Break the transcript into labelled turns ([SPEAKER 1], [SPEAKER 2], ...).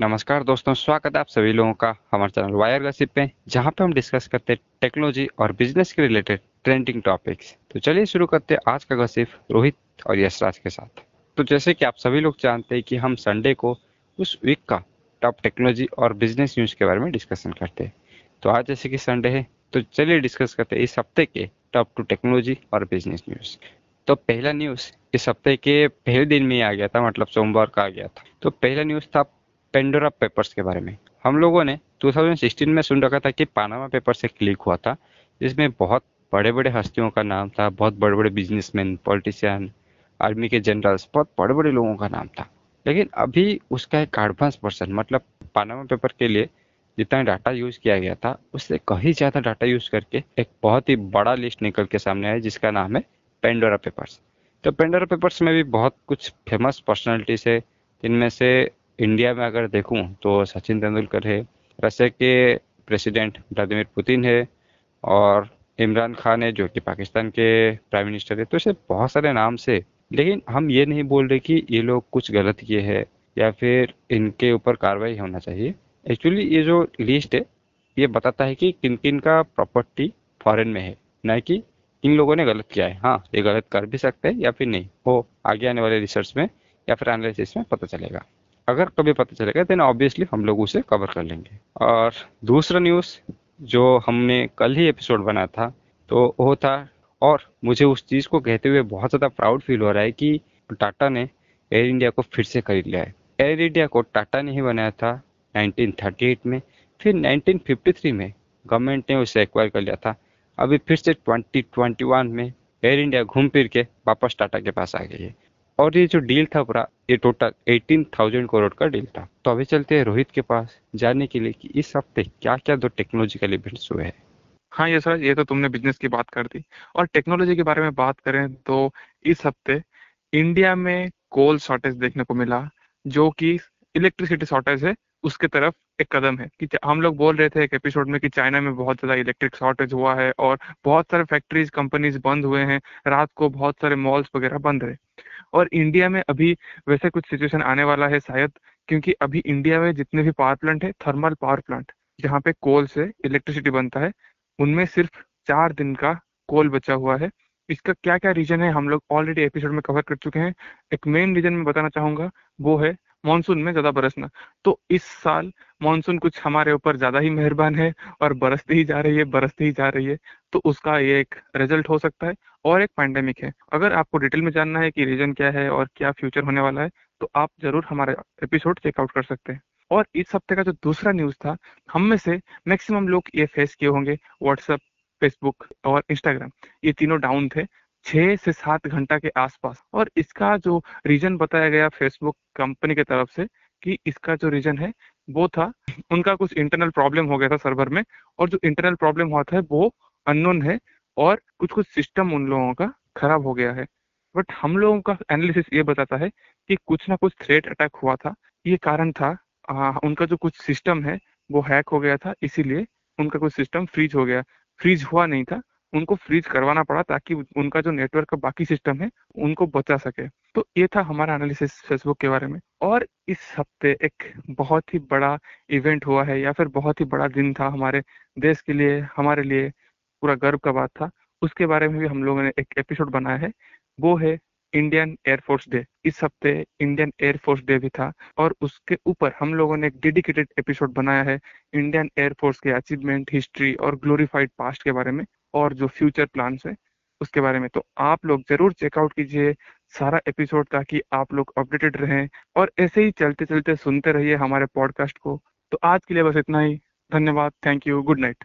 [SPEAKER 1] नमस्कार दोस्तों, स्वागत है आप सभी लोगों का हमारे चैनल वायर गसिप पे, जहाँ पे हम डिस्कस करते हैं टेक्नोलॉजी और बिज़नेस के रिलेटेड ट्रेंडिंग टॉपिक्स तो चलिए शुरू करते हैं आज का गसिप रोहित और यशराज के साथ। तो जैसे कि आप सभी लोग जानते हैं कि हम संडे को उस वीक का टॉप टेक्नोलॉजी और बिज़नेस न्यूज़ के बारे में डिस्कशन करते हैं। तो आज जैसे कि संडे है तो चलिए डिस्कस करते हैं इस हफ़्ते के टॉप टू टेक्नोलॉजी और बिज़नेस न्यूज़ तो पहला न्यूज़ इस हफ़्ते के पहले दिन में आ गया था मतलब सोमवार का आ गया था। तो पहला न्यूज़ था पेंडोरा पेपर्स के बारे में। हम लोगों ने 2016 में सुन रखा था कि पानामा पेपर से क्लिक हुआ था, जिसमें बहुत बड़े बड़े हस्तियों का नाम था, बहुत बड़े बड़े बिजनेसमैन पॉलिटिशियन आर्मी के जनरल्स बहुत बड़े बड़े लोगों का नाम था। लेकिन अभी उसका एक एडवांस पर्सन मतलब पानामा पेपर के लिए जितना डाटा यूज़ किया गया था, उससे कहीं ज़्यादा डाटा यूज़ करके एक बहुत ही बड़ा लिस्ट निकल के सामने आया, जिसका नाम है पेंडोरा पेपर्स तो पेंडोरा पेपर्स में भी बहुत कुछ फ़ेमस पर्सनैलिटीज है, जिनमें से इंडिया में अगर देखूँ तो सचिन तेंदुलकर है, रशिया के प्रेसिडेंट व्लादिमिर पुतिन है और इमरान खान है, जो कि पाकिस्तान के प्राइम मिनिस्टर है। तो ऐसे बहुत सारे नाम से, लेकिन हम ये नहीं बोल रहे कि ये लोग कुछ गलत किए हैं या फिर इनके ऊपर कार्रवाई होना चाहिए। एक्चुअली ये जो लिस्ट है, ये बताता है कि किन किन का प्रॉपर्टी फॉरेन में है, न कि किन लोगों ने गलत किया है। हाँ ये गलत कर भी सकते हैं या फिर नहीं। वो आगे आने वाले रिसर्च में या फिर एनालिसिस में पता चलेगा। अगर कभी पता चलेगा देन ऑब्वियसली हम लोग उसे कवर कर लेंगे। और दूसरा न्यूज़ जो हमने कल ही एपिसोड बनाया था तो वो था, और मुझे उस चीज़ को कहते हुए बहुत ज़्यादा प्राउड फील हो रहा है कि टाटा ने एयर इंडिया को फिर से खरीद लिया है। एयर इंडिया को टाटा ने ही बनाया था 1938 में, फिर 1953 में गवर्नमेंट ने उसे एक्वायर कर लिया था। अभी फिर से 2021 में एयर इंडिया घूम फिर के वापस टाटा के पास आ गई है। और ये जो डील था पूरा, ये टोटल एटीन थाउज़ेंड करोड़ का डील था। तो अभी चलते हैं रोहित के पास, जानने के लिए कि इस हफ़्ते क्या क्या दो टेक्नोलॉजिकल इवेंट्स हुए हैं।
[SPEAKER 2] हाँ ये सर, ये तो तुमने बिज़नेस की बात कर दी। और टेक्नोलॉजी के बारे में बात करें तो इस हफ़्ते इंडिया में कोल शॉर्टेज देखने को मिला, जो कि इलेक्ट्रिसिटी शॉर्टेज है, उसके तरफ़ एक कदम है। कि हम लोग बोल रहे थे एक एपिसोड में कि चाइना में बहुत ज़्यादा इलेक्ट्रिक शॉर्टेज हुआ है और बहुत सारे फैक्ट्रीज कंपनीज़ बंद हुए हैं, रात को बहुत सारे मॉल्स वगैरह बंद रहे। और इंडिया में अभी वैसे कुछ सिचुएशन आने वाला है शायद, क्योंकि अभी इंडिया में जितने भी पावर प्लांट है थर्मल पावर प्लांट जहाँ पे कोल से इलेक्ट्रिसिटी बनता है, उनमें सिर्फ़ चार दिन का कोल बचा हुआ है। इसका क्या क्या रीजन है, हम लोग ऑलरेडी एपिसोड में कवर कर चुके हैं। एक मेन रीजन में बताना चाहूँगा, वो है मानसून में ज़्यादा बरसना। तो इस साल मानसून कुछ हमारे ऊपर ज़्यादा ही मेहरबान है और बरसती ही जा रही है, बरसती ही जा रही है। तो उसका ये एक रिज़ल्ट हो सकता है और एक पैंडेमिक है। अगर आपको डिटेल में जानना है कि रीजन क्या है और क्या फ्यूचर होने वाला है तो आप ज़रूर हमारे एपिसोड चेकआउट कर सकते हैं। और इस हफ़्ते का जो दूसरा न्यूज़ था, हम में से मैक्सिमम लोग ये फेस किए होंगे व्हाट्सएप फेसबुक और इंस्टाग्राम ये तीनों डाउन थे। छह से सात घंटा के आसपास। और इसका जो रीजन बताया गया फेसबुक कंपनी के तरफ़ से कि इसका जो रीजन है वो था उनका कुछ इंटरनल प्रॉब्लम हो गया था सर्वर में और जो इंटरनल प्रॉब्लम हुआ था वो अननोन है और कुछ कुछ सिस्टम उन लोगों का खराब हो गया है। बट हम लोगों का एनालिसिस ये बताता है कि कुछ ना कुछ थ्रेट अटैक हुआ था। ये कारण था आ, उनका जो कुछ सिस्टम है वो हैक हो गया था इसीलिए उनका कुछ सिस्टम फ्रीज हो गया। फ्रीज हुआ नहीं था उनको फ्रीज करवाना पड़ा ताकि उनका जो नेटवर्क का बाकी सिस्टम है, उनको बचा सके। तो ये था हमारा एनालिसिस फेसबुक के बारे में। और इस हफ़्ते एक बहुत ही बड़ा इवेंट हुआ है, या फिर बहुत ही बड़ा दिन था हमारे देश के लिए, हमारे लिए पूरा गर्व का बात था। उसके बारे में भी हम लोगों ने एक एपिसोड बनाया है। वो है इंडियन एयरफोर्स डे इस हफ़्ते इंडियन एयरफोर्स डे भी था और उसके ऊपर हम लोगों ने एक डेडिकेटेड एपिसोड बनाया है इंडियन एयरफोर्स के अचीवमेंट हिस्ट्री और ग्लोरीफाइड पास्ट के बारे में और जो फ्यूचर प्लान्स है उसके बारे में। तो आप लोग ज़रूर चेकआउट कीजिए सारा एपिसोड ताकि आप लोग अपडेटेड रहें और ऐसे ही चलते चलते सुनते रहिए हमारे पॉडकास्ट को। तो आज के लिए बस इतना ही। धन्यवाद। Thank you good night